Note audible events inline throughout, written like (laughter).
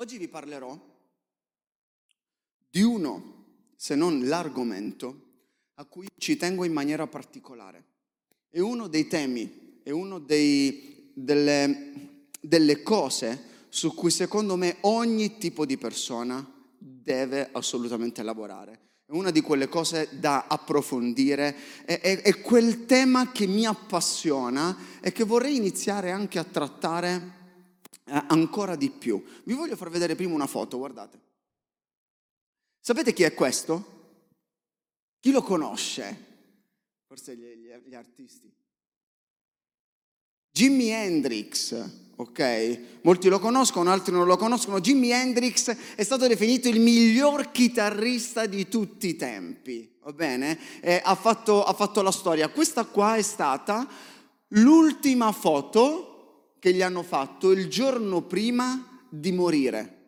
Oggi vi parlerò di uno, se non l'argomento, a cui ci tengo in maniera particolare. È uno dei temi, è dei, delle, delle cose su cui secondo me ogni tipo di persona deve assolutamente lavorare. È una di quelle cose da approfondire, è, è, è quel tema che mi appassiona e che vorrei iniziare anche a trattare ancora di più. Vi voglio far vedere prima una foto, guardate. Sapete chi è questo? Chi lo conosce? Forse gli, gli, gli artisti. Jimi Hendrix, ok? Molti lo conoscono, altri non lo conoscono. Jimi Hendrix è stato definito il miglior chitarrista di tutti i tempi, va bene? Eh, ha, fatto, ha fatto la storia. Questa qua è stata l'ultima foto che gli hanno fatto il giorno prima di morire.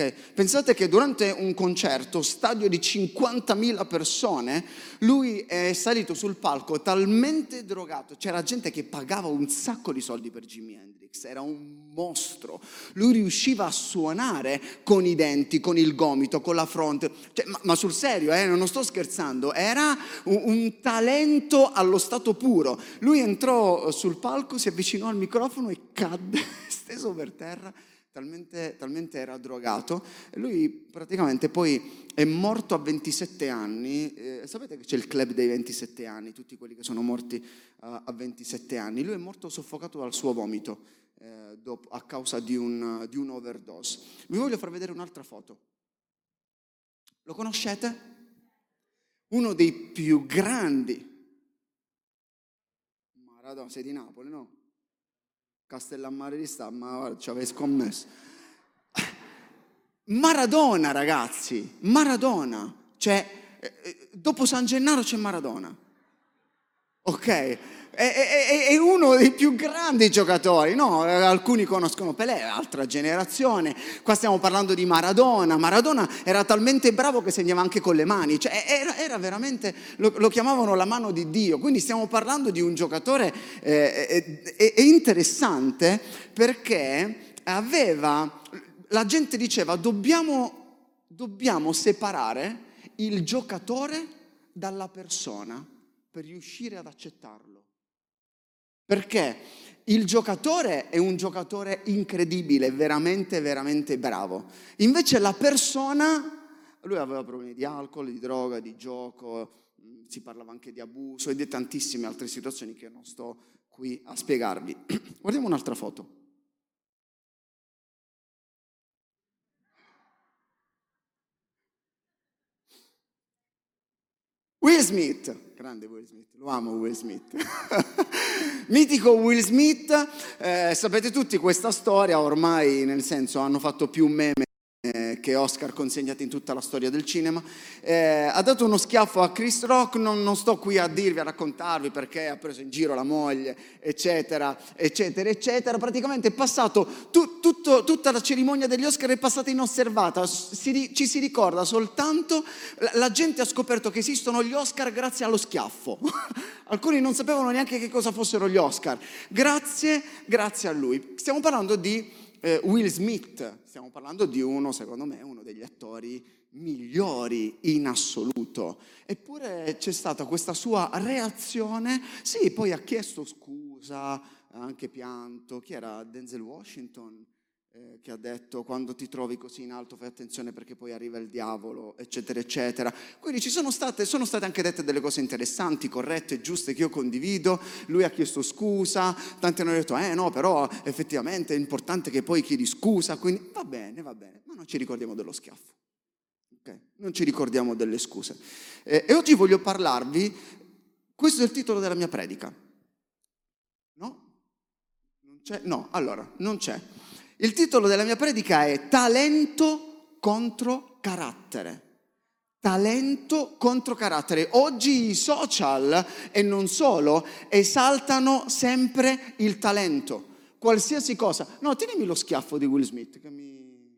Okay? Pensate che durante un concerto, stadio di 50.000 persone, lui è salito sul palco talmente drogato, c'era gente che pagava un sacco di soldi per Jimi Hendrix, era un mostro. Lui riusciva a suonare con i denti, con il gomito, con la fronte, cioè, ma, ma, sul serio, eh, non sto scherzando, era un, un talento allo stato puro. Lui entrò sul palco, si avvicinò al microfono e cadde (laughs) steso per terra talmente, talmente era drogato. E lui praticamente poi è morto a 27 anni. Eh, sapete che c'è il club dei 27 anni, tutti quelli che sono morti uh, a 27 anni. Lui è morto soffocato dal suo vomito eh, dopo, a causa di un, di un overdose. Vi voglio far vedere un'altra foto. Lo conoscete? Uno dei più grandi. Maradona, sei di Napoli, no? Castellammare di sta, ma ci avevi scommesso. (laughs) Maradona, ragazzi, Maradona. Cioè, eh, eh, dopo San Gennaro c'è Maradona. Ok? È, è, è, uno dei più grandi giocatori, no? Alcuni conoscono Pelé, altra generazione. Qua stiamo parlando di Maradona. Maradona era talmente bravo che segnava anche con le mani, cioè era, era veramente, lo, lo, chiamavano la mano di Dio. Quindi stiamo parlando di un giocatore eh, eh, interessante perché aveva, la gente diceva, dobbiamo, dobbiamo separare il giocatore dalla persona per riuscire ad accettarlo. Perché il giocatore è un giocatore incredibile, veramente, veramente bravo. Invece la persona, lui aveva problemi di alcol, di droga, di gioco, mm, si parlava anche di abuso e di tantissime altre situazioni che non sto qui a spiegarvi. (clears throat) Guardiamo un'altra foto. Will Smith grande Will Smith, lo amo Will Smith. (laughs) Mitico Will Smith, eh, sapete tutti questa storia, ormai nel senso hanno fatto più meme che Oscar consegnati in tutta la storia del cinema, eh, ha dato uno schiaffo a Chris Rock, non, non, sto qui a dirvi, a raccontarvi perché ha preso in giro la moglie, eccetera, eccetera, eccetera, praticamente è passato, tu, tutto, tutta la cerimonia degli Oscar è passata inosservata, si, ci si ricorda soltanto, la, la gente ha scoperto che esistono gli Oscar grazie allo schiaffo, (laughs) alcuni non sapevano neanche che cosa fossero gli Oscar, grazie, grazie a lui. Stiamo parlando di eh, Will Smith, stiamo parlando di uno, secondo me, uno degli attori migliori in assoluto. Eppure c'è stata questa sua reazione, sì, poi ha chiesto scusa, ha anche pianto, chi era Denzel Washington? Eh, che ha detto quando ti trovi così in alto fai attenzione perché poi arriva il diavolo, eccetera, eccetera. Quindi ci sono state, sono state anche dette delle cose interessanti, corrette, giuste che io condivido. Lui ha chiesto scusa, tanti hanno detto, eh no, però effettivamente è importante che poi chiedi scusa, quindi va bene, va bene, ma non ci ricordiamo dello schiaffo. Okay? Non ci ricordiamo delle scuse. Eh, e oggi voglio parlarvi, questo è il titolo della mia predica. No? Non c'è? No, allora, non c'è. Il titolo della mia predica è Talento contro carattere. Talento contro carattere. Oggi i social e non solo esaltano sempre il talento. Qualsiasi cosa. No, tienimi lo schiaffo di Will Smith. Che mi...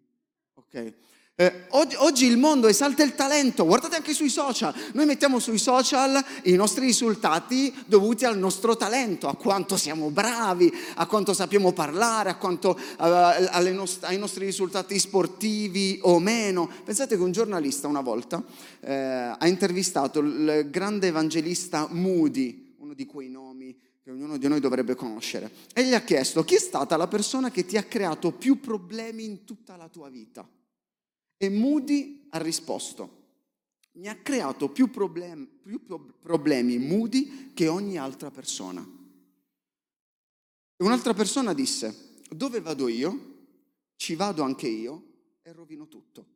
Ok. Eh, oggi, oggi, il mondo esalta il talento, guardate anche sui social, noi mettiamo sui social i nostri risultati dovuti al nostro talento, a quanto siamo bravi, a quanto sappiamo parlare, quanto, uh, nost- ai nostri risultati sportivi o meno. Pensate che un giornalista una volta eh, ha intervistato il grande evangelista Moody, uno di quei nomi che ognuno di noi dovrebbe conoscere, e gli ha chiesto chi è stata la persona che ti ha creato più problemi in tutta la tua vita. E Moody ha risposto, mi ha creato più problemi, più problemi Moody che ogni altra persona. E un'altra persona disse, dove vado io? Ci vado anche io e rovino tutto.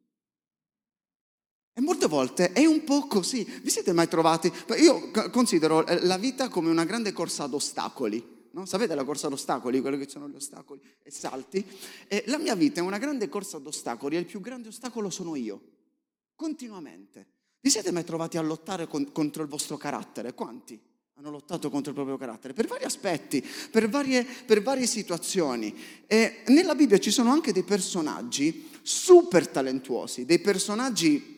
E molte volte è un po' così. Vi siete mai trovati? Io considero eh, la vita come una grande corsa ad ostacoli. No? Sapete la corsa ad ostacoli, quello che sono gli ostacoli e salti? E la mia vita è una grande corsa ad ostacoli e il più grande ostacolo sono io, continuamente. Vi siete mai trovati a lottare con, contro il vostro carattere? Quanti hanno lottato contro il proprio carattere? Per vari aspetti, per varie, per varie situazioni. E nella Bibbia ci sono anche dei personaggi super talentuosi, dei personaggi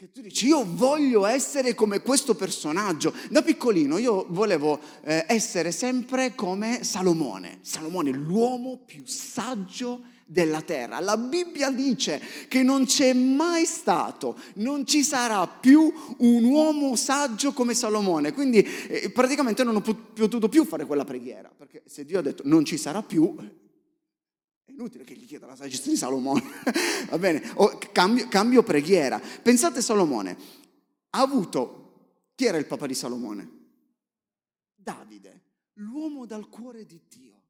che tu dici, io voglio essere come questo personaggio. Da piccolino io volevo eh, essere sempre come Salomone. Salomone, l'uomo più saggio della terra. La Bibbia dice che non c'è mai stato, non ci sarà più un uomo saggio come Salomone. Quindi eh, praticamente non ho potuto più fare quella preghiera, perché se Dio ha detto non ci sarà più, Inutile che gli chieda la saggezza di Salomone. (laughs) Va bene? O cambio, cambio preghiera. Pensate Salomone. Ha avuto... Chi era il papà di Salomone? Davide, l'uomo dal cuore di Dio.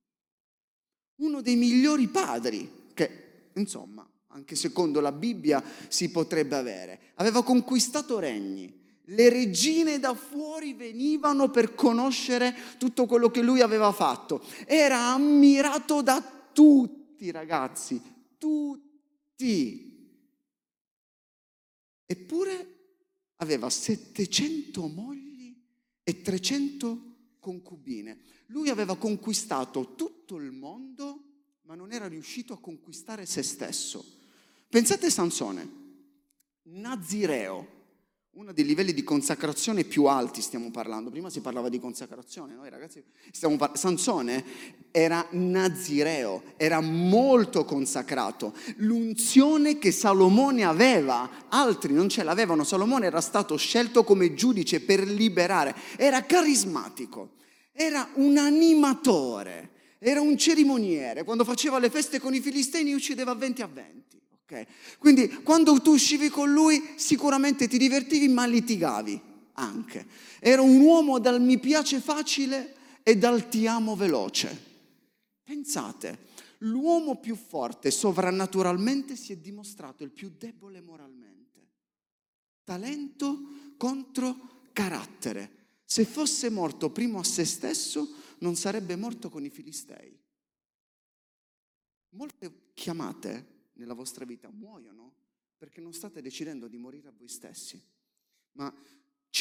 Uno dei migliori padri che, insomma, anche secondo la Bibbia si potrebbe avere. Aveva conquistato regni. Le regine da fuori venivano per conoscere tutto quello che lui aveva fatto. Era ammirato da tutti tutti ragazzi, tutti. Eppure aveva 700 mogli e 300 concubine. Lui aveva conquistato tutto il mondo, ma non era riuscito a conquistare se stesso. Pensate a Sansone, Nazireo, uno dei livelli di consacrazione più alti stiamo parlando. Prima si parlava di consacrazione, noi ragazzi stiamo parlando. Sansone era nazireo, era molto consacrato. L'unzione che Salomone aveva, altri non ce l'avevano. Salomone era stato scelto come giudice per liberare. Era carismatico, era un animatore, era un cerimoniere. Quando faceva le feste con i filistei uccideva 20 a 20. Okay. Quindi quando tu uscivi con lui sicuramente ti divertivi ma litigavi anche. Era un uomo dal mi piace facile e dal ti amo veloce. Pensate, l'uomo più forte sovrannaturalmente si è dimostrato il più debole moralmente. Talento contro carattere. Se fosse morto primo a se stesso, non sarebbe morto con i filistei. Molte chiamate nella vostra vita muoiono perché non state decidendo di morire a voi stessi, ma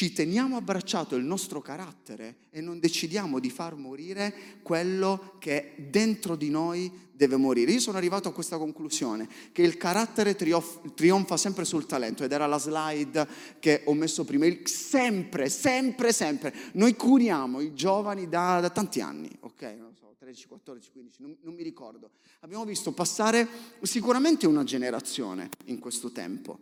ci teniamo abbracciato il nostro carattere e non decidiamo di far morire quello che dentro di noi deve morire. Io sono arrivato a questa conclusione, che il carattere trionfa sempre sul talento ed era la slide che ho messo prima, il sempre, sempre, sempre. Noi curiamo i giovani da, da tanti anni, ok? 13, 14, 15, non, non mi ricordo. Abbiamo visto passare sicuramente una generazione in questo tempo.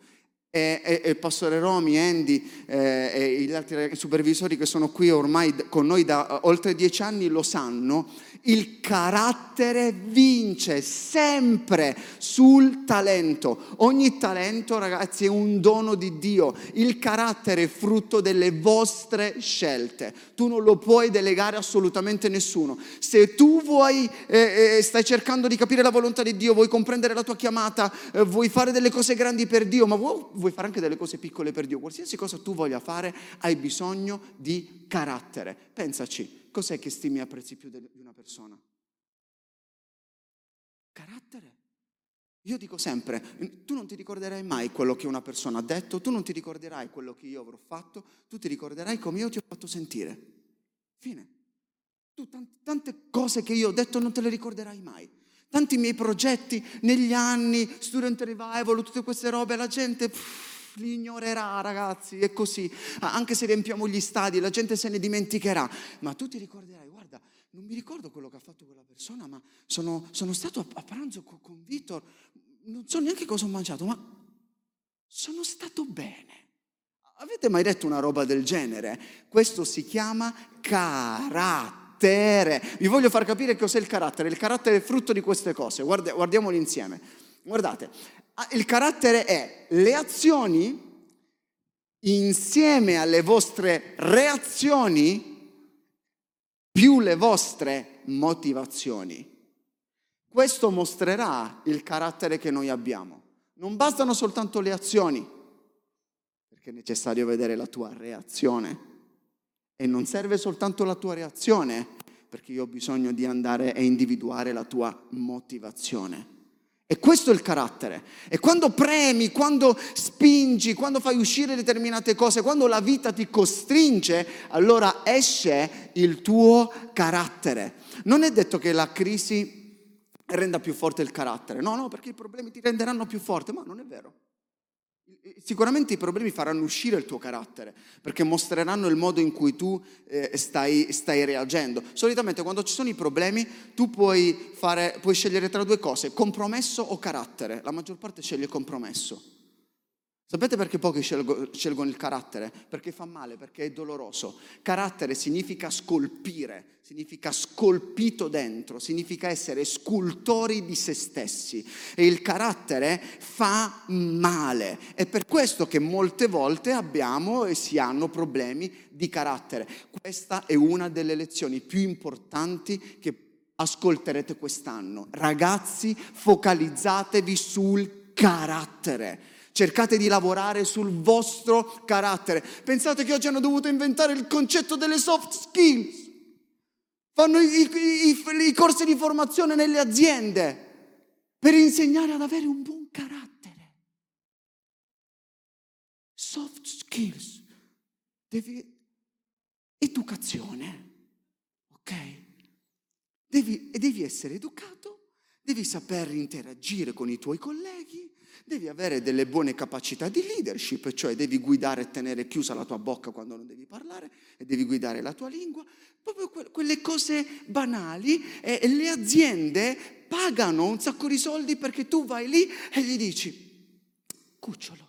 E, e, e, pastore Romy, Andy eh, e gli altri supervisori che sono qui ormai con noi da oltre dieci anni lo sanno, il carattere vince sempre sul talento. Ogni talento, ragazzi, è un dono di Dio. Il carattere è frutto delle vostre scelte. Tu non lo puoi delegare assolutamente nessuno. Se tu vuoi, eh, eh, stai cercando di capire la volontà di Dio, vuoi comprendere la tua chiamata, eh, vuoi fare delle cose grandi per Dio, ma vuoi, vuoi fare anche delle cose piccole per Dio, qualsiasi cosa tu voglia fare, hai bisogno di carattere. Pensaci cos'è che stimi e apprezzi più di una persona? Carattere. Io dico sempre, tu non ti ricorderai mai quello che una persona ha detto, tu non ti ricorderai quello che io avrò fatto, tu ti ricorderai come io ti ho fatto sentire. Fine. Tu tante cose che io ho detto non te le ricorderai mai. Tanti miei progetti negli anni, student revival, tutte queste robe, la gente pff, li ignorerà, ragazzi, è così. Anche se riempiamo gli stadi, la gente se ne dimenticherà. Ma tu ti ricorderai, guarda, non mi ricordo quello che ha fatto quella persona, ma sono, sono stato a, pranzo con, con Vittor, non so neanche cosa ho mangiato, ma sono stato bene. Avete mai detto una roba del genere? Questo si chiama carattere. Vi voglio far capire cos'è il carattere. Il carattere è frutto di queste cose. Guarda, guardiamoli insieme. Guardate, ah, il carattere è le azioni insieme alle vostre reazioni più le vostre motivazioni. Questo mostrerà il carattere che noi abbiamo. Non bastano soltanto le azioni, perché è necessario vedere la tua reazione. E non serve soltanto la tua reazione, perché io ho bisogno di andare a individuare la tua motivazione. E questo è il carattere. E quando premi, quando spingi, quando fai uscire determinate cose, quando la vita ti costringe, allora esce il tuo carattere. Non è detto che la crisi renda più forte il carattere. No, no, perché i problemi ti renderanno più forte, ma non è vero. Sicuramente i problemi faranno uscire il tuo carattere, perché mostreranno il modo in cui tu eh, stai, stai, reagendo. Solitamente quando ci sono i problemi tu puoi, fare, puoi scegliere tra due cose, compromesso o carattere. La maggior parte sceglie compromesso. Sapete perché pochi scelgono il carattere? Perché fa male, perché è doloroso. Carattere significa scolpire, significa scolpito dentro, significa essere scultori di se stessi. E il carattere fa male. È per questo che molte volte abbiamo e si hanno problemi di carattere. Questa è una delle lezioni più importanti che ascolterete quest'anno. Ragazzi, focalizzatevi sul carattere Cercate di lavorare sul vostro carattere. Pensate che oggi hanno dovuto inventare il concetto delle soft skills. Fanno i, i, i, i corsi di formazione nelle aziende per insegnare ad avere un buon carattere. Soft skills. Devi... Educazione. Ok? Devi, devi essere educato, devi saper interagire con i tuoi colleghi, devi avere delle buone capacità di leadership, cioè devi guidare e tenere chiusa la tua bocca quando non devi parlare e devi guidare la tua lingua, proprio quelle cose banali e le aziende pagano un sacco di soldi perché tu vai lì e gli dici, cucciolo,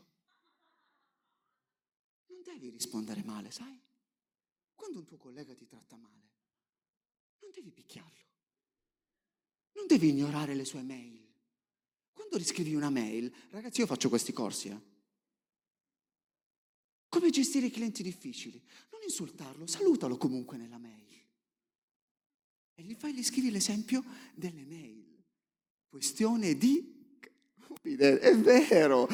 non devi rispondere male, sai? Quando un tuo collega ti tratta male, non devi picchiarlo, non devi ignorare le sue mail quando riscrivi una mail, ragazzi, io faccio questi corsi, eh? Come gestire i clienti difficili? Non insultarlo, salutalo comunque nella mail. E gli fai, gli scrivi l'esempio delle mail. Questione di... È vero,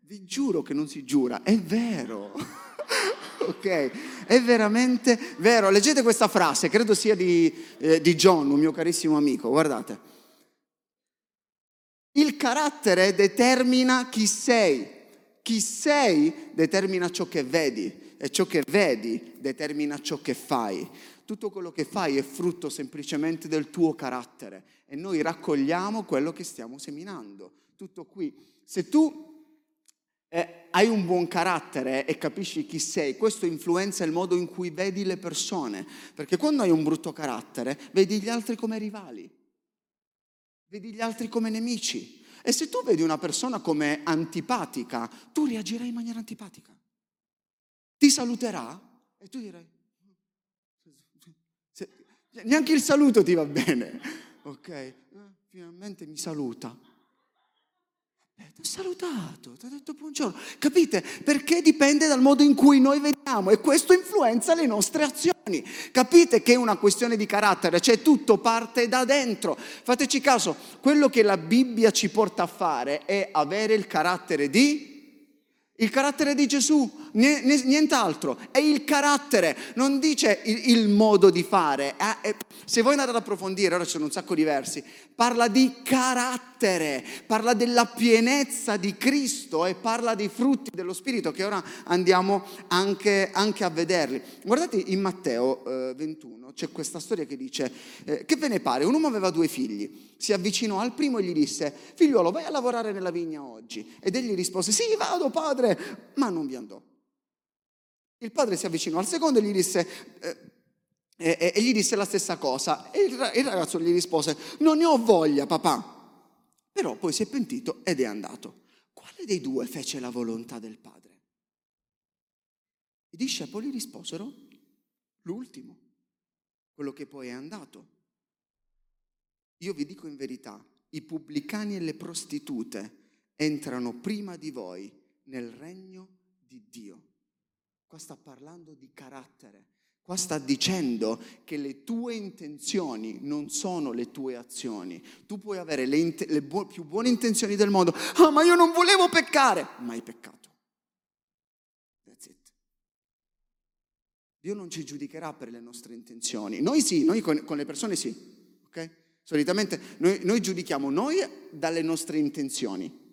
vi giuro che non si giura, è vero. (laughs) ok, è veramente vero. Leggete questa frase, credo sia di, eh, di John, un mio carissimo amico, guardate. Carattere determina chi sei. Chi sei determina ciò che vedi e ciò che vedi determina ciò che fai. Tutto quello che fai è frutto semplicemente del tuo carattere e noi raccogliamo quello che stiamo seminando. Tutto qui. Se tu eh, hai un buon carattere e capisci chi sei, questo influenza il modo in cui vedi le persone, perché quando hai un brutto carattere vedi gli altri come rivali vedi gli altri come nemici. E se tu vedi una persona come antipatica, tu reagirai in maniera antipatica. Ti saluterà e tu dirai, neanche il saluto ti va bene. Ok, eh, finalmente mi saluta. Eh, ti ha salutato, ti ha detto buongiorno. Capite? Perché dipende dal modo in cui noi vediamo e questo influenza le nostre azioni. Capite che è una questione di carattere, cioè tutto parte da dentro. Fateci caso, quello che la Bibbia ci porta a fare è avere il carattere di il carattere di Gesù, nient'altro, è il carattere, non dice il, modo di fare. Eh, se voi andate ad approfondire, ora ci sono un sacco di versi, parla di carattere parla della pienezza di Cristo e parla dei frutti dello Spirito che ora andiamo anche, anche a vederli. Guardate in Matteo eh, 21 c'è questa storia che dice eh, che ve ne pare? Un uomo aveva due figli, si avvicinò al primo e gli disse figliuolo vai a lavorare nella vigna oggi ed egli rispose sì vado padre, ma non vi andò. Il padre si avvicinò al secondo e gli disse... Eh, e, e, gli disse la stessa cosa. E il, il ragazzo gli rispose, non ne ho voglia, papà. Però poi si è pentito ed è andato. Quale dei due fece la volontà del padre? I discepoli risposero, l'ultimo, quello che poi è andato. Io vi dico in verità, i pubblicani e le prostitute entrano prima di voi nel regno di Dio. Qua sta parlando di carattere Qua sta dicendo che le tue intenzioni non sono le tue azioni. Tu puoi avere le, int- le bu- più buone intenzioni del mondo. Ah, ma io non volevo peccare, ma hai peccato. That's it. Dio non ci giudicherà per le nostre intenzioni. Noi sì, noi con, con le persone sì. Ok? Solitamente noi, noi giudichiamo noi dalle nostre intenzioni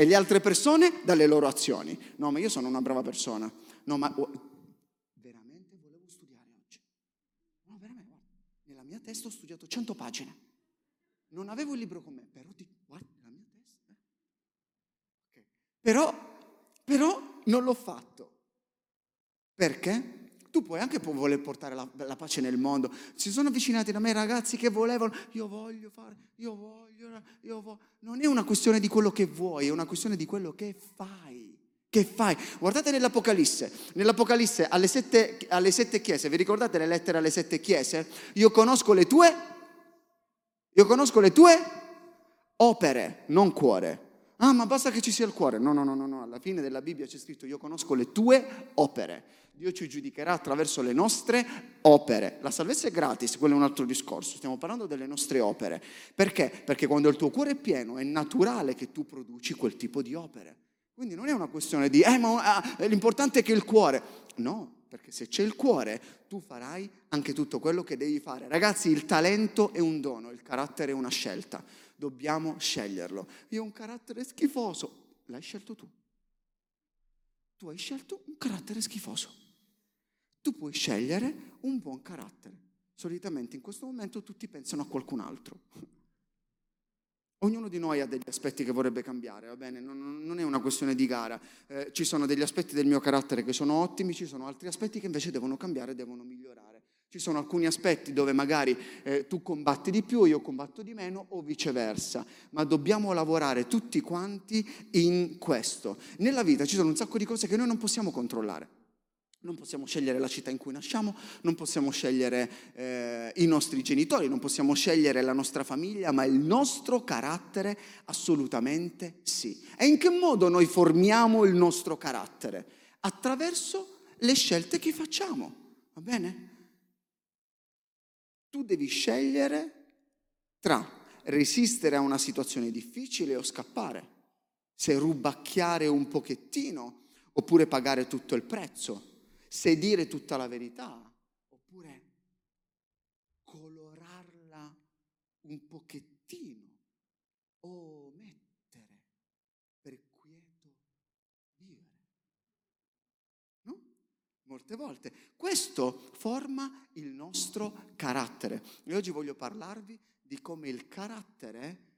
e le altre persone dalle loro azioni. No, ma io sono una brava persona. No, ma mia testa ho studiato 100 pagine. Non avevo il libro con me, però ti guardi la mia testa. Eh? Okay. Però, però non l'ho fatto. Perché? Tu puoi anche voler portare la, la, pace nel mondo. Si sono avvicinati da me ragazzi che volevano, io voglio fare, io voglio, io voglio. Non è una questione di quello che vuoi, è una questione di quello che fai. Che fai? Guardate nell'Apocalisse, nell'Apocalisse alle sette, alle sette chiese, vi ricordate le lettere alle sette chiese? Io conosco le tue, io conosco le tue opere, non cuore. Ah, ma basta che ci sia il cuore. No, no, no, no, no. alla fine della Bibbia c'è scritto io conosco le tue opere. Dio ci giudicherà attraverso le nostre opere. La salvezza è gratis, quello è un altro discorso. Stiamo parlando delle nostre opere. Perché? Perché quando il tuo cuore è pieno è naturale che tu produci quel tipo di opere. Quindi non è una questione di, eh, ma ah, l'importante è che il cuore. No, perché se c'è il cuore, tu farai anche tutto quello che devi fare. Ragazzi, il talento è un dono, il carattere è una scelta. Dobbiamo sceglierlo. Io ho un carattere schifoso, l'hai scelto tu. Tu hai scelto un carattere schifoso. Tu puoi scegliere un buon carattere. Solitamente in questo momento tutti pensano a qualcun altro. Ognuno di noi ha degli aspetti che vorrebbe cambiare, va bene? Non, non è una questione di gara. Eh, ci sono degli aspetti del mio carattere che sono ottimi, ci sono altri aspetti che invece devono cambiare, devono migliorare. Ci sono alcuni aspetti dove magari eh, tu combatti di più, io combatto di meno o viceversa, ma dobbiamo lavorare tutti quanti in questo. Nella vita ci sono un sacco di cose che noi non possiamo controllare. Non possiamo scegliere la città in cui nasciamo, non possiamo scegliere eh, i nostri genitori, non possiamo scegliere la nostra famiglia, ma il nostro carattere assolutamente sì. E in che modo noi formiamo il nostro carattere? Attraverso le scelte che facciamo, va bene? Tu devi scegliere tra resistere a una situazione difficile o scappare, se rubacchiare un pochettino oppure pagare tutto il prezzo se dire tutta la verità oppure colorarla un pochettino o mettere per quieto vivere. No? Molte volte. Questo forma il nostro carattere. E oggi voglio parlarvi di come il carattere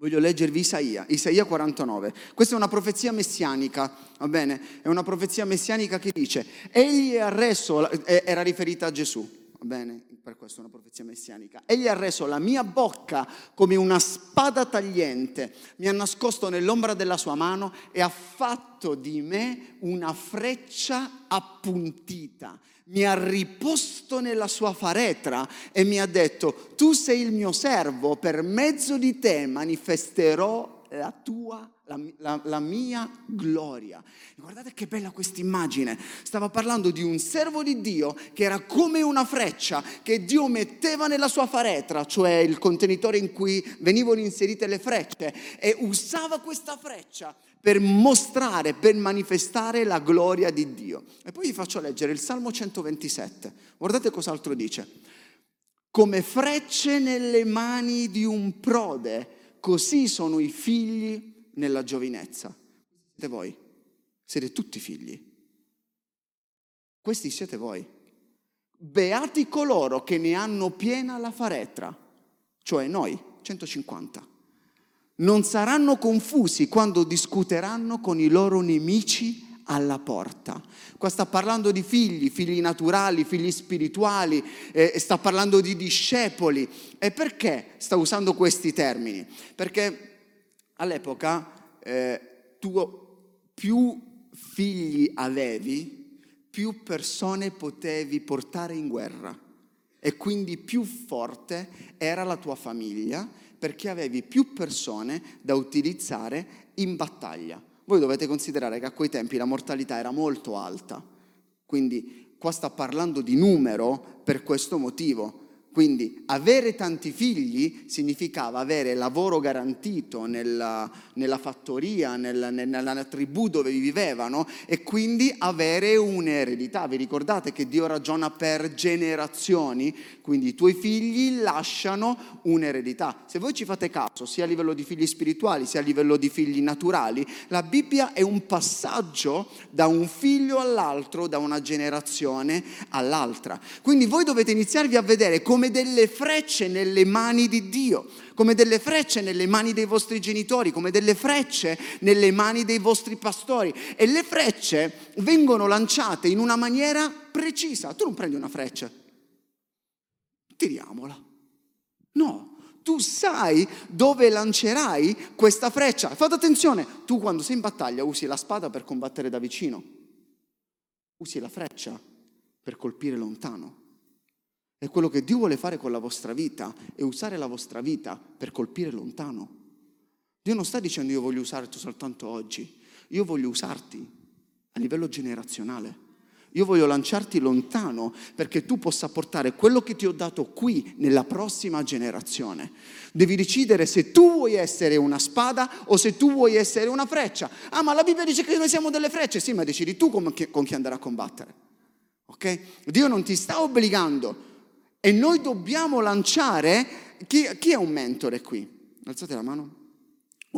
Voglio leggervi Isaia, Isaia 49. Questa è una profezia messianica, va bene? È una profezia messianica che dice, egli ha reso, era riferita a Gesù, va bene? Per questo è una profezia messianica. Egli ha reso la mia bocca come una spada tagliente, mi ha nascosto nell'ombra della sua mano e ha fatto di me una freccia appuntita mi ha riposto nella sua faretra e mi ha detto, tu sei il mio servo, per mezzo di te manifesterò la tua, la, la, la mia gloria. Guardate che bella questa immagine. Stava parlando di un servo di Dio che era come una freccia che Dio metteva nella sua faretra, cioè il contenitore in cui venivano inserite le frecce, e usava questa freccia per mostrare, per manifestare la gloria di Dio. E poi vi faccio leggere il Salmo 127. Guardate cos'altro dice. come frecce nelle mani di un prode, così sono i figli nella giovinezza. Siete voi, siete tutti figli. Questi siete voi. Beati coloro che ne hanno piena la faretra, cioè noi, 150. Non saranno confusi quando discuteranno con i loro nemici alla porta. Qua sta parlando di figli, figli naturali, figli spirituali, eh, sta parlando di discepoli. E perché sta usando questi termini? Perché all'epoca eh, tu più figli avevi, più persone potevi portare in guerra e quindi più forte era la tua famiglia perché avevi più persone da utilizzare in battaglia. Voi dovete considerare che a quei tempi la mortalità era molto alta, quindi qua sta parlando di numero per questo motivo. Quindi avere tanti figli significava avere lavoro garantito nella, nella fattoria, nella, nella, tribù dove vivevano e quindi avere un'eredità. Vi ricordate che Dio ragiona per generazioni? Quindi i tuoi figli lasciano un'eredità. Se voi ci fate caso, sia a livello di figli spirituali sia a livello di figli naturali, la Bibbia è un passaggio da un figlio all'altro, da una generazione all'altra. Quindi voi dovete iniziarvi a vedere come come delle frecce nelle mani di Dio, come delle frecce nelle mani dei vostri genitori, come delle frecce nelle mani dei vostri pastori. E le frecce vengono lanciate in una maniera precisa. Tu non prendi una freccia, tiriamola. No, tu sai dove lancerai questa freccia. Fate attenzione, tu quando sei in battaglia usi la spada per combattere da vicino, usi la freccia per colpire lontano. È quello che Dio vuole fare con la vostra vita e usare la vostra vita per colpire lontano. Dio non sta dicendo io voglio usarti soltanto oggi, io voglio usarti a livello generazionale. Io voglio lanciarti lontano perché tu possa portare quello che ti ho dato qui nella prossima generazione. Devi decidere se tu vuoi essere una spada o se tu vuoi essere una freccia. Ah, ma la Bibbia dice che noi siamo delle frecce. Sì, ma decidi tu con chi andare a combattere. Ok? Dio non ti sta obbligando e noi dobbiamo lanciare, chi, chi è un mentore qui? Alzate la mano.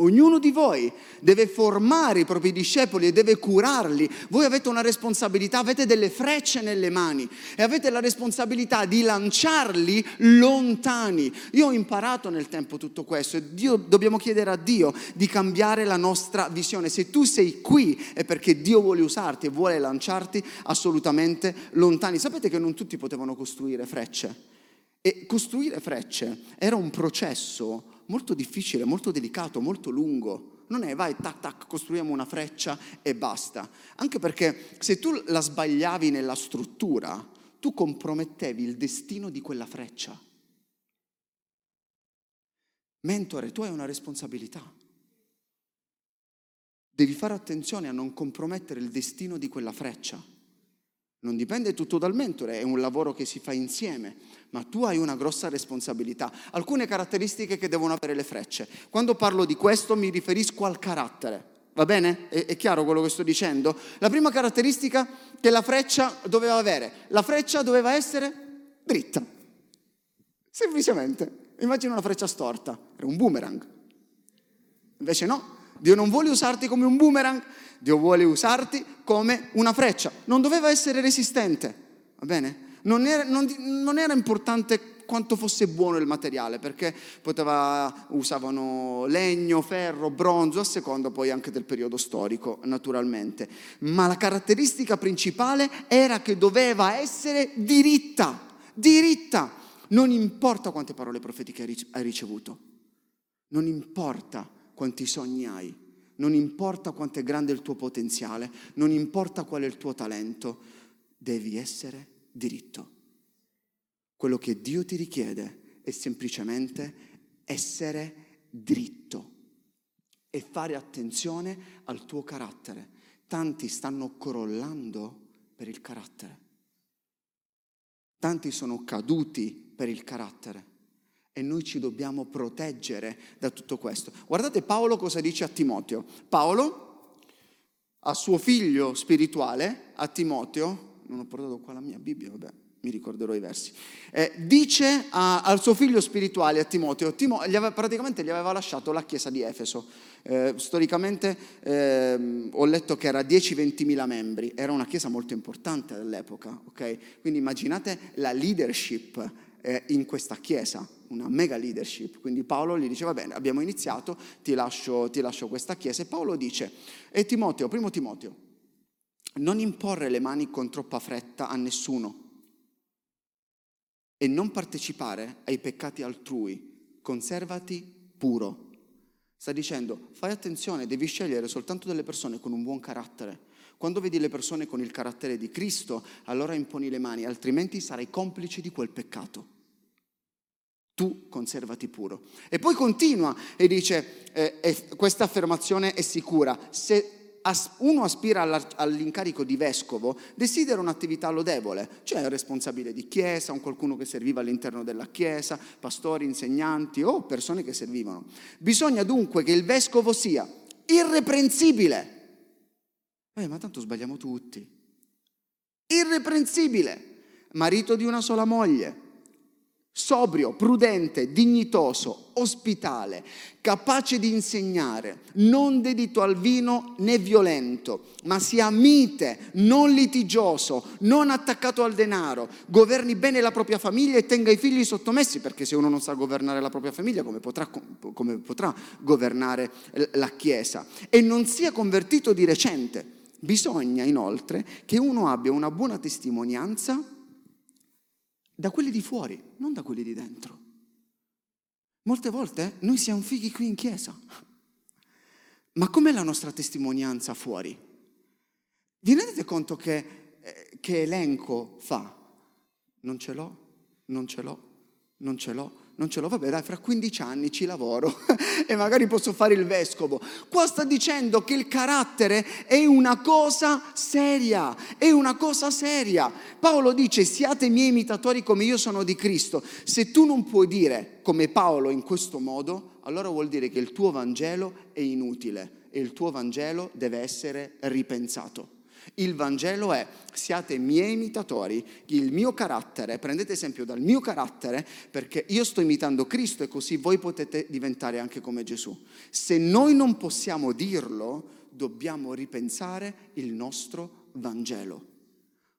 Ognuno di voi deve formare i propri discepoli e deve curarli. Voi avete una responsabilità, avete delle frecce nelle mani e avete la responsabilità di lanciarli lontani. Io ho imparato nel tempo tutto questo e Dio, dobbiamo chiedere a Dio di cambiare la nostra visione. Se tu sei qui è perché Dio vuole usarti e vuole lanciarti assolutamente lontani. Sapete che non tutti potevano costruire frecce e costruire frecce era un processo molto difficile, molto delicato, molto lungo. Non è vai, tac, tac, costruiamo una freccia e basta. Anche perché se tu la sbagliavi nella struttura, tu compromettevi il destino di quella freccia. Mentore, tu hai una responsabilità. Devi fare attenzione a non compromettere il destino di quella freccia. Non dipende tutto dal mentore, è un lavoro che si fa insieme, ma tu hai una grossa responsabilità. Alcune caratteristiche che devono avere le frecce. Quando parlo di questo mi riferisco al carattere. Va bene? È, è, chiaro quello che sto dicendo? La prima caratteristica che la freccia doveva avere, la freccia doveva essere dritta. Semplicemente. Immagina una freccia storta, era un boomerang. Invece no, Dio non vuole usarti come un boomerang, Dio vuole usarti come una freccia. Non doveva essere resistente, va bene? Non era, non, non era importante quanto fosse buono il materiale, perché poteva, usavano legno, ferro, bronzo, a seconda poi anche del periodo storico, naturalmente. Ma la caratteristica principale era che doveva essere diritta, diritta. Non importa quante parole profetiche hai ricevuto, non importa quanti sogni hai, non importa quanto è grande il tuo potenziale, non importa qual è il tuo talento, devi essere diritto. Quello che Dio ti richiede è semplicemente essere dritto e fare attenzione al tuo carattere. Tanti stanno crollando per il carattere. Tanti sono caduti per il carattere. E noi ci dobbiamo proteggere da tutto questo. Guardate Paolo cosa dice a Timoteo. Paolo, a suo figlio spirituale, a Timoteo, non ho portato qua la mia Bibbia, vabbè, mi ricorderò i versi, eh, dice a, al suo figlio spirituale, a Timoteo, Timo, gli aveva, praticamente gli aveva lasciato la chiesa di Efeso. Eh, storicamente eh, ho letto che era 10-20 mila membri, era una chiesa molto importante all'epoca, ok? Quindi immaginate la leadership eh, in questa chiesa, una mega leadership. Quindi Paolo gli dice, va bene, abbiamo iniziato, ti lascio, ti lascio questa chiesa. E Paolo dice, e Timoteo, primo Timoteo, non imporre le mani con troppa fretta a nessuno e non partecipare ai peccati altrui, conservati puro. Sta dicendo, fai attenzione, devi scegliere soltanto delle persone con un buon carattere. Quando vedi le persone con il carattere di Cristo, allora imponi le mani, altrimenti sarai complice di quel peccato. Tu conservati puro. E poi continua e dice, eh, eh, questa affermazione è sicura, se uno aspira all'incarico di vescovo, desidera un'attività lodevole, cioè responsabile di chiesa, un qualcuno che serviva all'interno della chiesa, pastori, insegnanti o persone che servivano. Bisogna dunque che il vescovo sia irreprensibile. Eh, ma tanto sbagliamo tutti. Irreprensibile, marito di una sola moglie, sobrio, prudente, dignitoso, ospitale, capace di insegnare, non dedito al vino né violento, ma sia mite, non litigioso, non attaccato al denaro, governi bene la propria famiglia e tenga i figli sottomessi, perché se uno non sa governare la propria famiglia, come potrà, come potrà governare la Chiesa? E non sia convertito di recente. Bisogna inoltre che uno abbia una buona testimonianza da quelli di fuori, non da quelli di dentro. Molte volte noi siamo fighi qui in chiesa, ma com'è la nostra testimonianza fuori? Vi rendete conto che, eh, che elenco fa? Non ce l'ho, non ce l'ho, non ce l'ho, non ce l'ho, vabbè dai, fra 15 anni ci lavoro (laughs) e magari posso fare il vescovo. Qua sta dicendo che il carattere è una cosa seria, è una cosa seria. Paolo dice siate miei imitatori come io sono di Cristo. Se tu non puoi dire come Paolo in questo modo, allora vuol dire che il tuo Vangelo è inutile e il tuo Vangelo deve essere ripensato. Il Vangelo è siate miei imitatori, il mio carattere, prendete esempio dal mio carattere perché io sto imitando Cristo e così voi potete diventare anche come Gesù. Se noi non possiamo dirlo, dobbiamo ripensare il nostro Vangelo.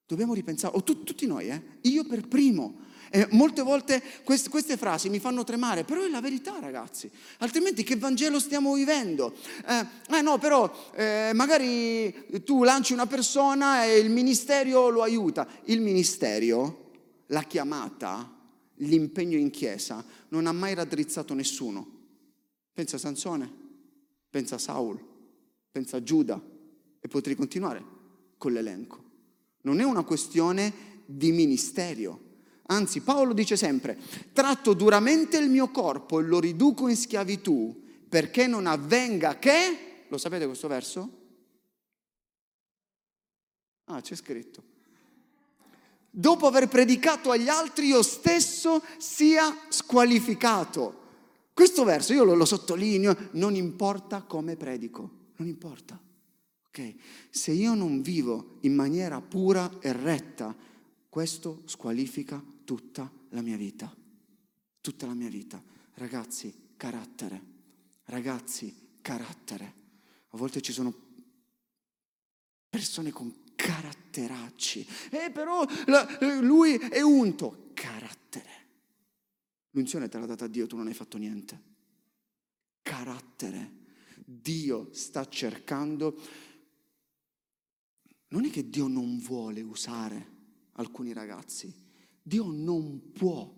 Dobbiamo ripensare, o tu, tutti noi, eh? io per primo. E molte volte queste, queste, frasi mi fanno tremare, però è la verità ragazzi, altrimenti che Vangelo stiamo vivendo? Eh, eh no, però eh, magari tu lanci una persona e il ministero lo aiuta. Il ministero, la chiamata, l'impegno in chiesa non ha mai raddrizzato nessuno. Pensa a Sansone, pensa a Saul, pensa a Giuda e potrei continuare con l'elenco. Non è una questione di ministero Anzi, Paolo dice sempre, tratto duramente il mio corpo e lo riduco in schiavitù perché non avvenga che... Lo sapete questo verso? Ah, c'è scritto. Dopo aver predicato agli altri, io stesso sia squalificato. Questo verso io lo, lo sottolineo, non importa come predico, non importa. Okay? Se io non vivo in maniera pura e retta, questo squalifica tutta la mia vita. Tutta la mia vita. Ragazzi, carattere. Ragazzi, carattere. A volte ci sono persone con caratteracci. Eh, però la, lui è unto. Carattere. L'unzione te l'ha data Dio, tu non hai fatto niente. Carattere. Dio sta cercando. Non è che Dio non vuole usare alcuni ragazzi. Dio non può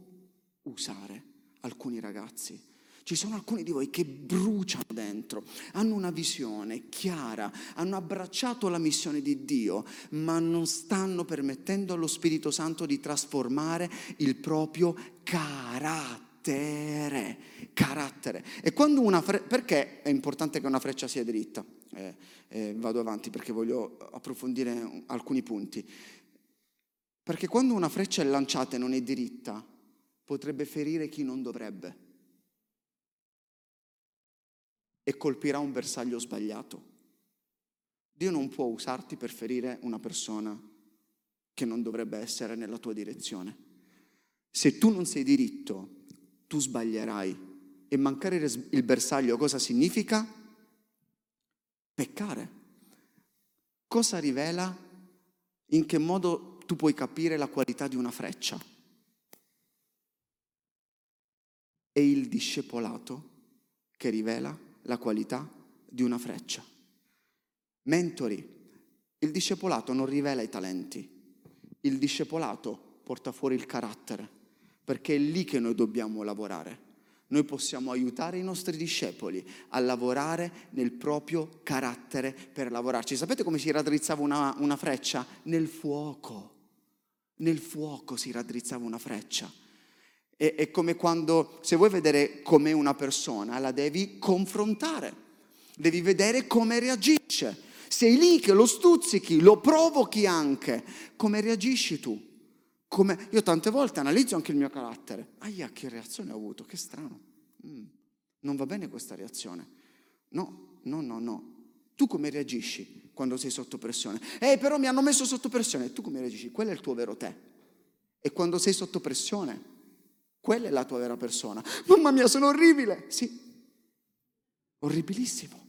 usare alcuni ragazzi. Ci sono alcuni di voi che bruciano dentro, hanno una visione chiara, hanno abbracciato la missione di Dio, ma non stanno permettendo allo Spirito Santo di trasformare il proprio carattere. Carattere. E quando una fre- perché è importante che una freccia sia dritta? Eh, eh, vado avanti perché voglio approfondire alcuni punti. Perché quando una freccia è lanciata e non è diritta, potrebbe ferire chi non dovrebbe e colpirà un bersaglio sbagliato. Dio non può usarti per ferire una persona che non dovrebbe essere nella tua direzione. Se tu non sei diritto, tu sbaglierai. E mancare il bersaglio cosa significa? Peccare. Cosa rivela? In che modo tu puoi capire la qualità di una freccia? È il discepolato che rivela la qualità di una freccia. Mentori, il discepolato non rivela i talenti, il discepolato porta fuori il carattere, perché è lì che noi dobbiamo lavorare. Noi possiamo aiutare i nostri discepoli a lavorare nel proprio carattere per lavorarci. Sapete come si raddrizzava una, una freccia? Nel fuoco. Nel fuoco si raddrizzava una freccia. È, è come quando, se vuoi vedere com'è una persona, la devi confrontare. Devi vedere come reagisce. Sei lì che lo stuzzichi, lo provochi anche. Come reagisci tu? Come... Io tante volte analizzo anche il mio carattere. Aia, che reazione ho avuto, che strano. Mm, non va bene questa reazione. No, no, no, no. Tu come reagisci quando sei sotto pressione? Eh, però mi hanno messo sotto pressione. Tu come reagisci? Quello è il tuo vero te. E quando sei sotto pressione, quella è la tua vera persona. Mamma mia, sono orribile. Sì, orribilissimo.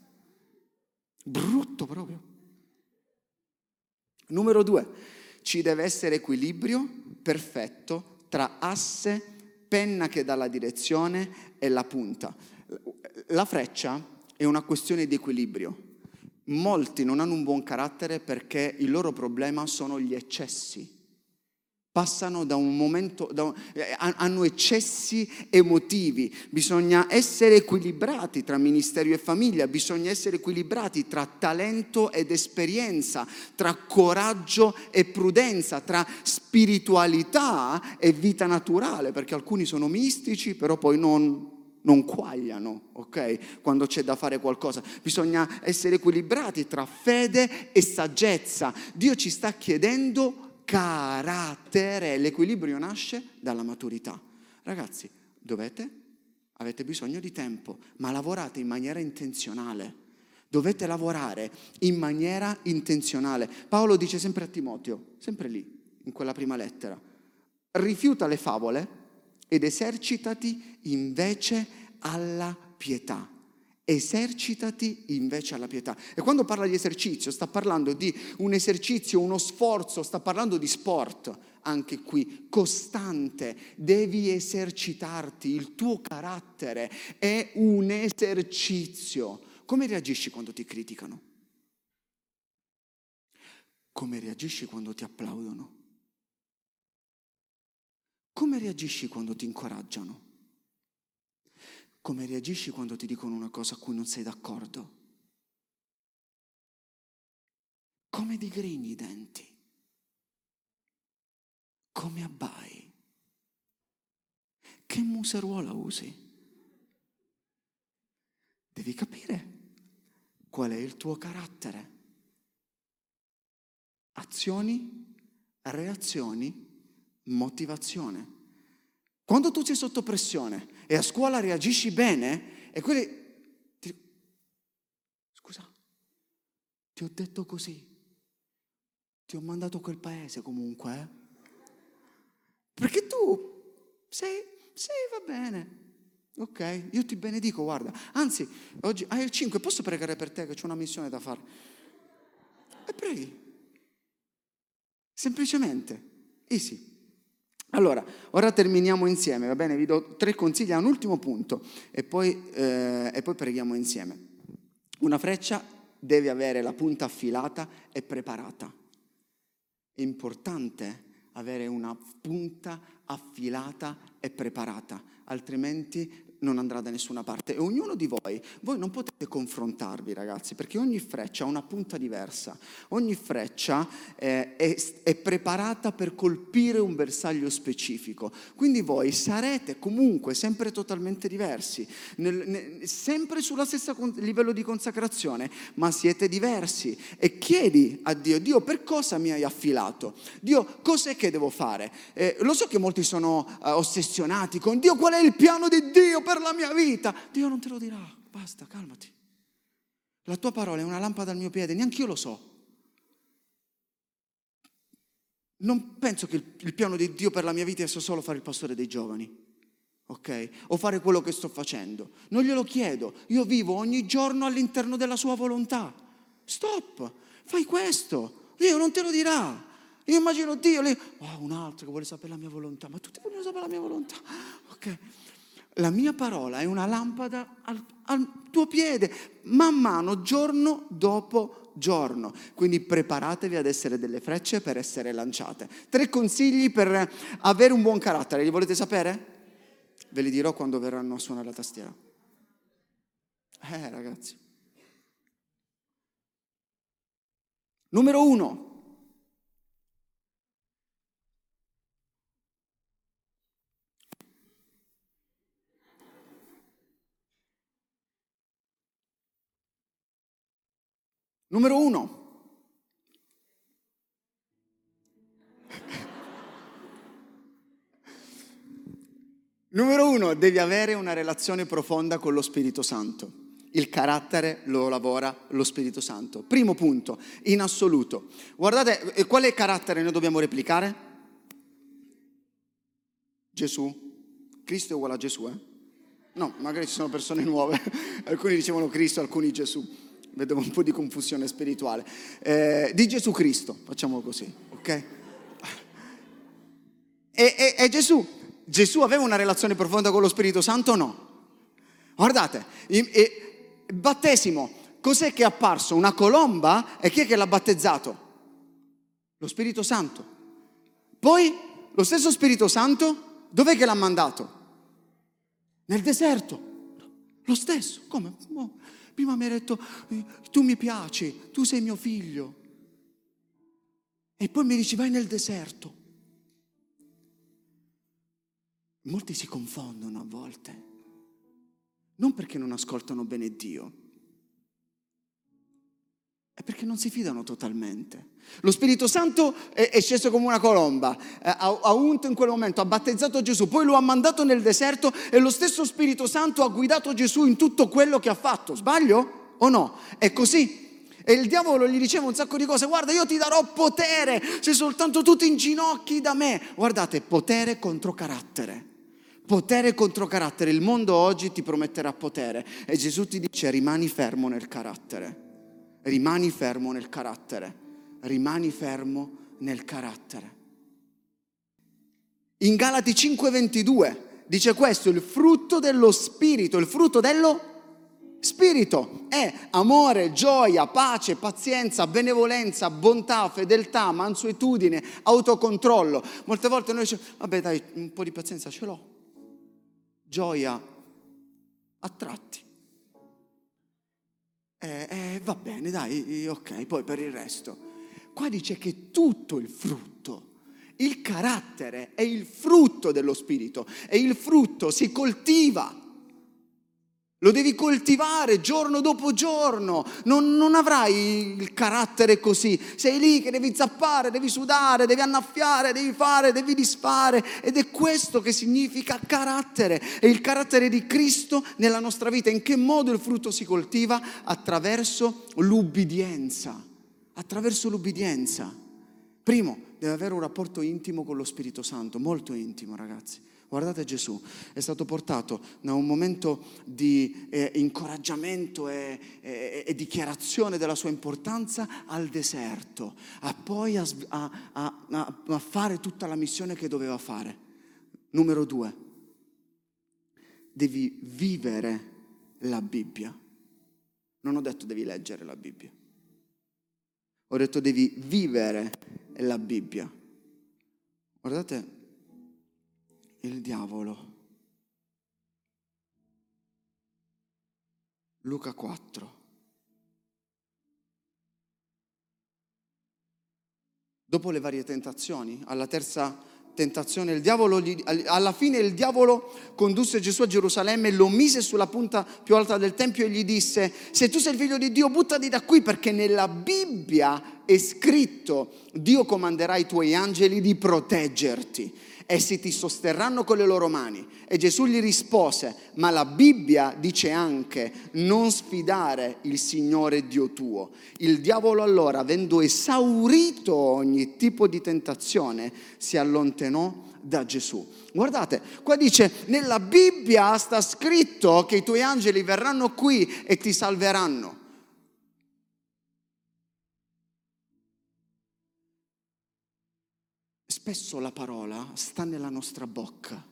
Brutto proprio. Numero due, ci deve essere equilibrio perfetto tra asse, penna che dà la direzione e la punta. La freccia è una questione di equilibrio. Molti non hanno un buon carattere perché il loro problema sono gli eccessi. Passano da un momento, da un, eh, hanno eccessi emotivi, bisogna essere equilibrati tra ministero e famiglia, bisogna essere equilibrati tra talento ed esperienza, tra coraggio e prudenza, tra spiritualità e vita naturale, perché alcuni sono mistici, però poi non, non quagliano, ok? Quando c'è da fare qualcosa. Bisogna essere equilibrati tra fede e saggezza. Dio ci sta chiedendo carattere. L'equilibrio nasce dalla maturità. Ragazzi, dovete, avete bisogno di tempo, ma lavorate in maniera intenzionale. Dovete lavorare in maniera intenzionale. Paolo dice sempre a Timoteo, sempre lì, in quella prima lettera, rifiuta le favole ed esercitati invece alla pietà esercitati invece alla pietà. E quando parla di esercizio, sta parlando di un esercizio, uno sforzo, sta parlando di sport, anche qui, costante, devi esercitarti, il tuo carattere è un esercizio. Come reagisci quando ti criticano? Come reagisci quando ti applaudono? Come reagisci quando ti incoraggiano? Come reagisci quando ti dicono una cosa a cui non sei d'accordo? Come digrigni i denti? Come abbai? Che museruola usi? Devi capire qual è il tuo carattere. Azioni, reazioni, motivazione. Quando tu sei sotto pressione e a scuola reagisci bene, e quelli... Ti... Scusa, ti ho detto così. Ti ho mandato a quel paese comunque, eh? Perché tu sei, sì, va bene. Ok, io ti benedico, guarda. Anzi, oggi hai il 5, posso pregare per te che c'è una missione da fare? E preghi. Semplicemente. Easy. Allora, ora terminiamo insieme, va bene? Vi do tre consigli a un ultimo punto e poi, eh, e poi preghiamo insieme. Una freccia deve avere la punta affilata e preparata. È importante avere una punta affilata e preparata, altrimenti non andrà da nessuna parte. E ognuno di voi, voi non potete confrontarvi ragazzi, perché ogni freccia ha una punta diversa, ogni freccia eh, è, è, preparata per colpire un bersaglio specifico. Quindi voi sarete comunque sempre totalmente diversi, nel, nel, sempre sullo stesso livello di consacrazione, ma siete diversi. E chiedi a Dio, Dio per cosa mi hai affilato? Dio cos'è che devo fare? Eh, lo so che molti sono eh, ossessionati con Dio, qual è il piano di Dio per la mia vita. Dio non te lo dirà, basta, calmati. La tua parola è una lampada al mio piede, neanche io lo so. non penso che il piano di Dio per la mia vita sia solo fare il pastore dei giovani. Ok? O fare quello che sto facendo. Non glielo chiedo. Io vivo ogni giorno all'interno della sua volontà. Stop, fai questo. Dio non te lo dirà. Io immagino Dio lì, oh, un altro che vuole sapere la mia volontà, ma tutti vogliono sapere la mia volontà. Ok? La mia parola è una lampada al, al tuo piede, man mano, giorno dopo giorno. Quindi preparatevi ad essere delle frecce per essere lanciate. Tre consigli per avere un buon carattere, li volete sapere? Ve li dirò quando verranno a suonare la tastiera. Eh ragazzi. Numero uno. Numero uno. Numero uno, devi avere una relazione profonda con lo Spirito Santo. Il carattere lo lavora lo Spirito Santo. Primo punto, in assoluto. Guardate, eh, quale carattere noi dobbiamo replicare? Gesù. Cristo è uguale a Gesù, eh? No, magari ci sono persone nuove. (laughs) alcuni dicevano Cristo, alcuni Gesù. Vedevo un po' di confusione spirituale. Eh, di Gesù Cristo, facciamo così, ok? E, e, e Gesù Gesù aveva una relazione profonda con lo Spirito Santo o no? Guardate, il battesimo, cos'è che è apparso? Una colomba e chi è che l'ha battezzato? Lo Spirito Santo. Poi lo stesso Spirito Santo, dov'è che l'ha mandato? Nel deserto. Lo stesso. Come? Prima mi ha detto, tu mi piaci, tu sei mio figlio. E poi mi dici, vai nel deserto. Molti si confondono a volte, non perché non ascoltano bene Dio, è perché non si fidano totalmente. Lo Spirito Santo è, sceso come una colomba, eh, ha, ha unto in quel momento, ha battezzato Gesù, poi lo ha mandato nel deserto e lo stesso Spirito Santo ha guidato Gesù in tutto quello che ha fatto. Sbaglio o no? È così. E il diavolo gli diceva un sacco di cose, guarda io ti darò potere se soltanto tu ti inginocchi da me. Guardate, potere contro carattere. Potere contro carattere. Il mondo oggi ti prometterà potere e Gesù ti dice rimani fermo nel carattere. Rimani fermo nel carattere. Rimani fermo nel carattere. In Galati 5:22 dice questo, il frutto dello spirito, il frutto dello spirito è amore, gioia, pace, pazienza, benevolenza, bontà, fedeltà, mansuetudine, autocontrollo. Molte volte noi diciamo, vabbè dai, un po' di pazienza ce l'ho gioia a tratti. Eh, eh, va bene, dai, ok, poi per il resto. Qua dice che tutto il frutto, il carattere è il frutto dello Spirito e il frutto si coltiva lo devi coltivare giorno dopo giorno, non, non, avrai il carattere così. Sei lì che devi zappare, devi sudare, devi annaffiare, devi fare, devi disfare. Ed è questo che significa carattere. È il carattere di Cristo nella nostra vita. In che modo il frutto si coltiva? Attraverso l'ubbidienza. Attraverso l'ubbidienza. Primo, deve avere un rapporto intimo con lo Spirito Santo, molto intimo ragazzi. Guardate Gesù, è stato portato da un momento di eh, incoraggiamento e, e, e, dichiarazione della sua importanza al deserto, a poi a, a, a, a fare tutta la missione che doveva fare. Numero due, devi vivere la Bibbia. Non ho detto devi leggere la Bibbia, ho detto devi vivere la Bibbia. Guardate, il diavolo. Luca 4. Dopo le varie tentazioni, alla terza tentazione, diavolo, alla fine il diavolo condusse Gesù a Gerusalemme, lo mise sulla punta più alta del Tempio e gli disse, se tu sei il figlio di Dio, buttati da qui perché nella Bibbia è scritto, Dio comanderà i tuoi angeli di proteggerti Essi ti sosterranno con le loro mani. E Gesù gli rispose, ma la Bibbia dice anche, non sfidare il Signore Dio tuo. Il diavolo allora, avendo esaurito ogni tipo di tentazione, si allontanò da Gesù. Guardate, qua dice, nella Bibbia sta scritto che i tuoi angeli verranno qui e ti salveranno. Spesso la parola sta nella nostra bocca,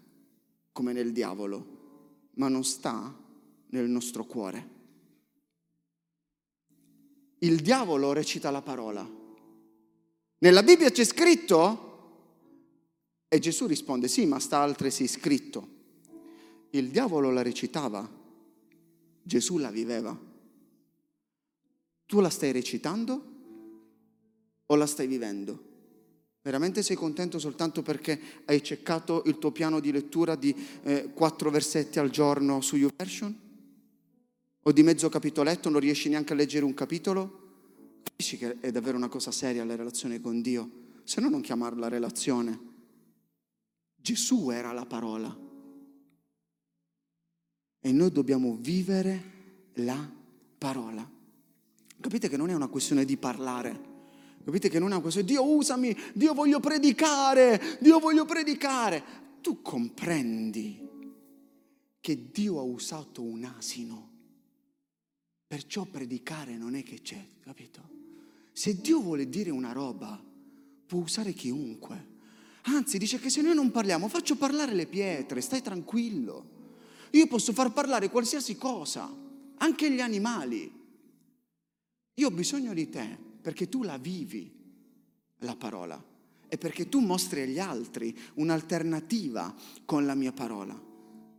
come nel diavolo, ma non sta nel nostro cuore. Il diavolo recita la parola. Nella Bibbia c'è scritto? E Gesù risponde, sì, ma sta altresì scritto. Il diavolo la recitava, Gesù la viveva. Tu la stai recitando o la stai vivendo? Veramente sei contento soltanto perché hai cercato il tuo piano di lettura di eh, quattro versetti al giorno su YouVersion? O di mezzo capitoletto, non riesci neanche a leggere un capitolo? Capisci che è davvero una cosa seria la relazione con Dio? Se no non chiamarla relazione. Gesù era la parola. E noi dobbiamo vivere la parola. Capite che non è una questione di parlare Capite che non una cosa, Dio usami, Dio voglio predicare, Dio voglio predicare. Tu comprendi che Dio ha usato un asino, perciò predicare non è che c'è, capito? Se Dio vuole dire una roba, può usare chiunque. Anzi, dice che se noi non parliamo, faccio parlare le pietre, stai tranquillo. Io posso far parlare qualsiasi cosa, anche gli animali. Io ho bisogno di te perché tu la vivi, la parola, e perché tu mostri agli altri un'alternativa con la mia parola.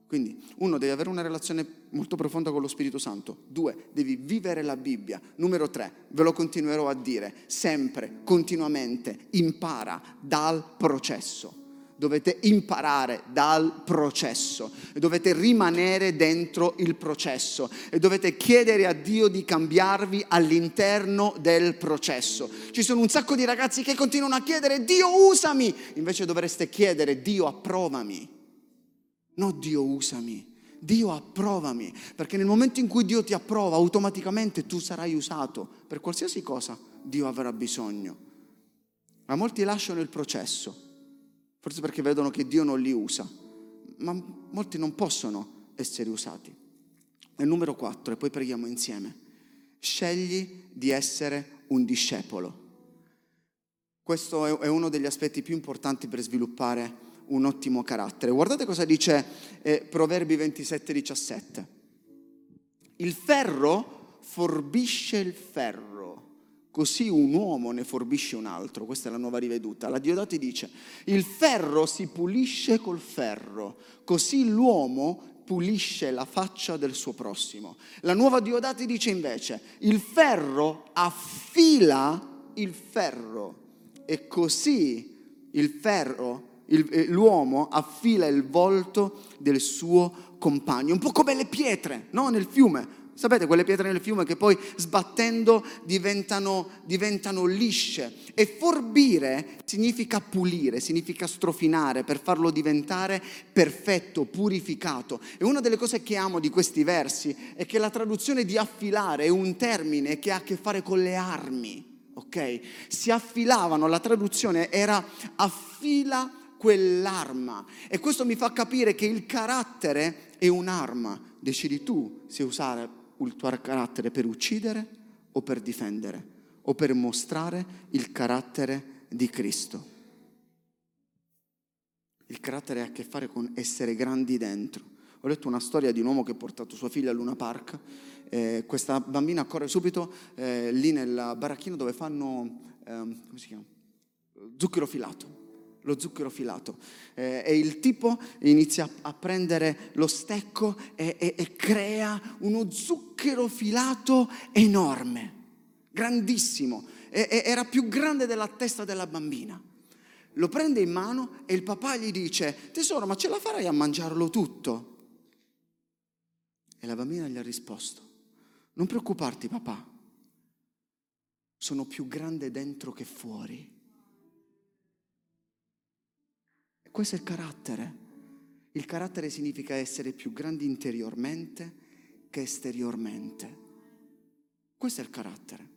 Quindi, uno, devi avere una relazione molto profonda con lo Spirito Santo. Due, devi vivere la Bibbia. Numero tre, ve lo continuerò a dire, sempre, continuamente, impara dal processo dovete imparare dal processo e dovete rimanere dentro il processo e dovete chiedere a Dio di cambiarvi all'interno del processo. Ci sono un sacco di ragazzi che continuano a chiedere Dio usami, invece dovreste chiedere Dio approvami. No Dio usami. Dio approvami, perché nel momento in cui Dio ti approva, automaticamente tu sarai usato per qualsiasi cosa Dio avrà bisogno. Ma molti lasciano il processo forse perché vedono che Dio non li usa, ma molti non possono essere usati. E numero quattro, e poi preghiamo insieme, scegli di essere un discepolo. Questo è uno degli aspetti più importanti per sviluppare un ottimo carattere. Guardate cosa dice eh, Proverbi 27, 17. Il ferro forbisce il ferro così un uomo ne forbisce un altro. Questa è la nuova riveduta. La Diodati dice, il ferro si pulisce col ferro, così l'uomo pulisce la faccia del suo prossimo. La nuova Diodati dice invece, il ferro affila il ferro e così il ferro, il, eh, l'uomo affila il volto del suo compagno, un po' come le pietre, no? Nel fiume Sapete quelle pietre nel fiume che poi sbattendo diventano, diventano, lisce. E forbire significa pulire, significa strofinare per farlo diventare perfetto, purificato. E una delle cose che amo di questi versi è che la traduzione di affilare è un termine che ha a che fare con le armi. Ok? Si affilavano, la traduzione era affila quell'arma. E questo mi fa capire che il carattere è un'arma. Decidi tu se usare il tuo carattere per uccidere o per difendere o per mostrare il carattere di Cristo. Il carattere ha a che fare con essere grandi dentro. Ho letto una storia di un uomo che ha portato sua figlia a Luna Park. Eh, questa bambina corre subito eh, lì nel baracchino dove fanno, eh, come si chiama? Zucchero filato lo zucchero filato. Eh, e il tipo inizia a prendere lo stecco e, e, e crea uno zucchero filato enorme, grandissimo. E, era più grande della testa della bambina. Lo prende in mano e il papà gli dice, tesoro, ma ce la farai a mangiarlo tutto? E la bambina gli ha risposto, non preoccuparti papà, sono più grande dentro che fuori. Questo è il carattere. Il carattere significa essere più grandi interiormente che esteriormente. Questo è il carattere.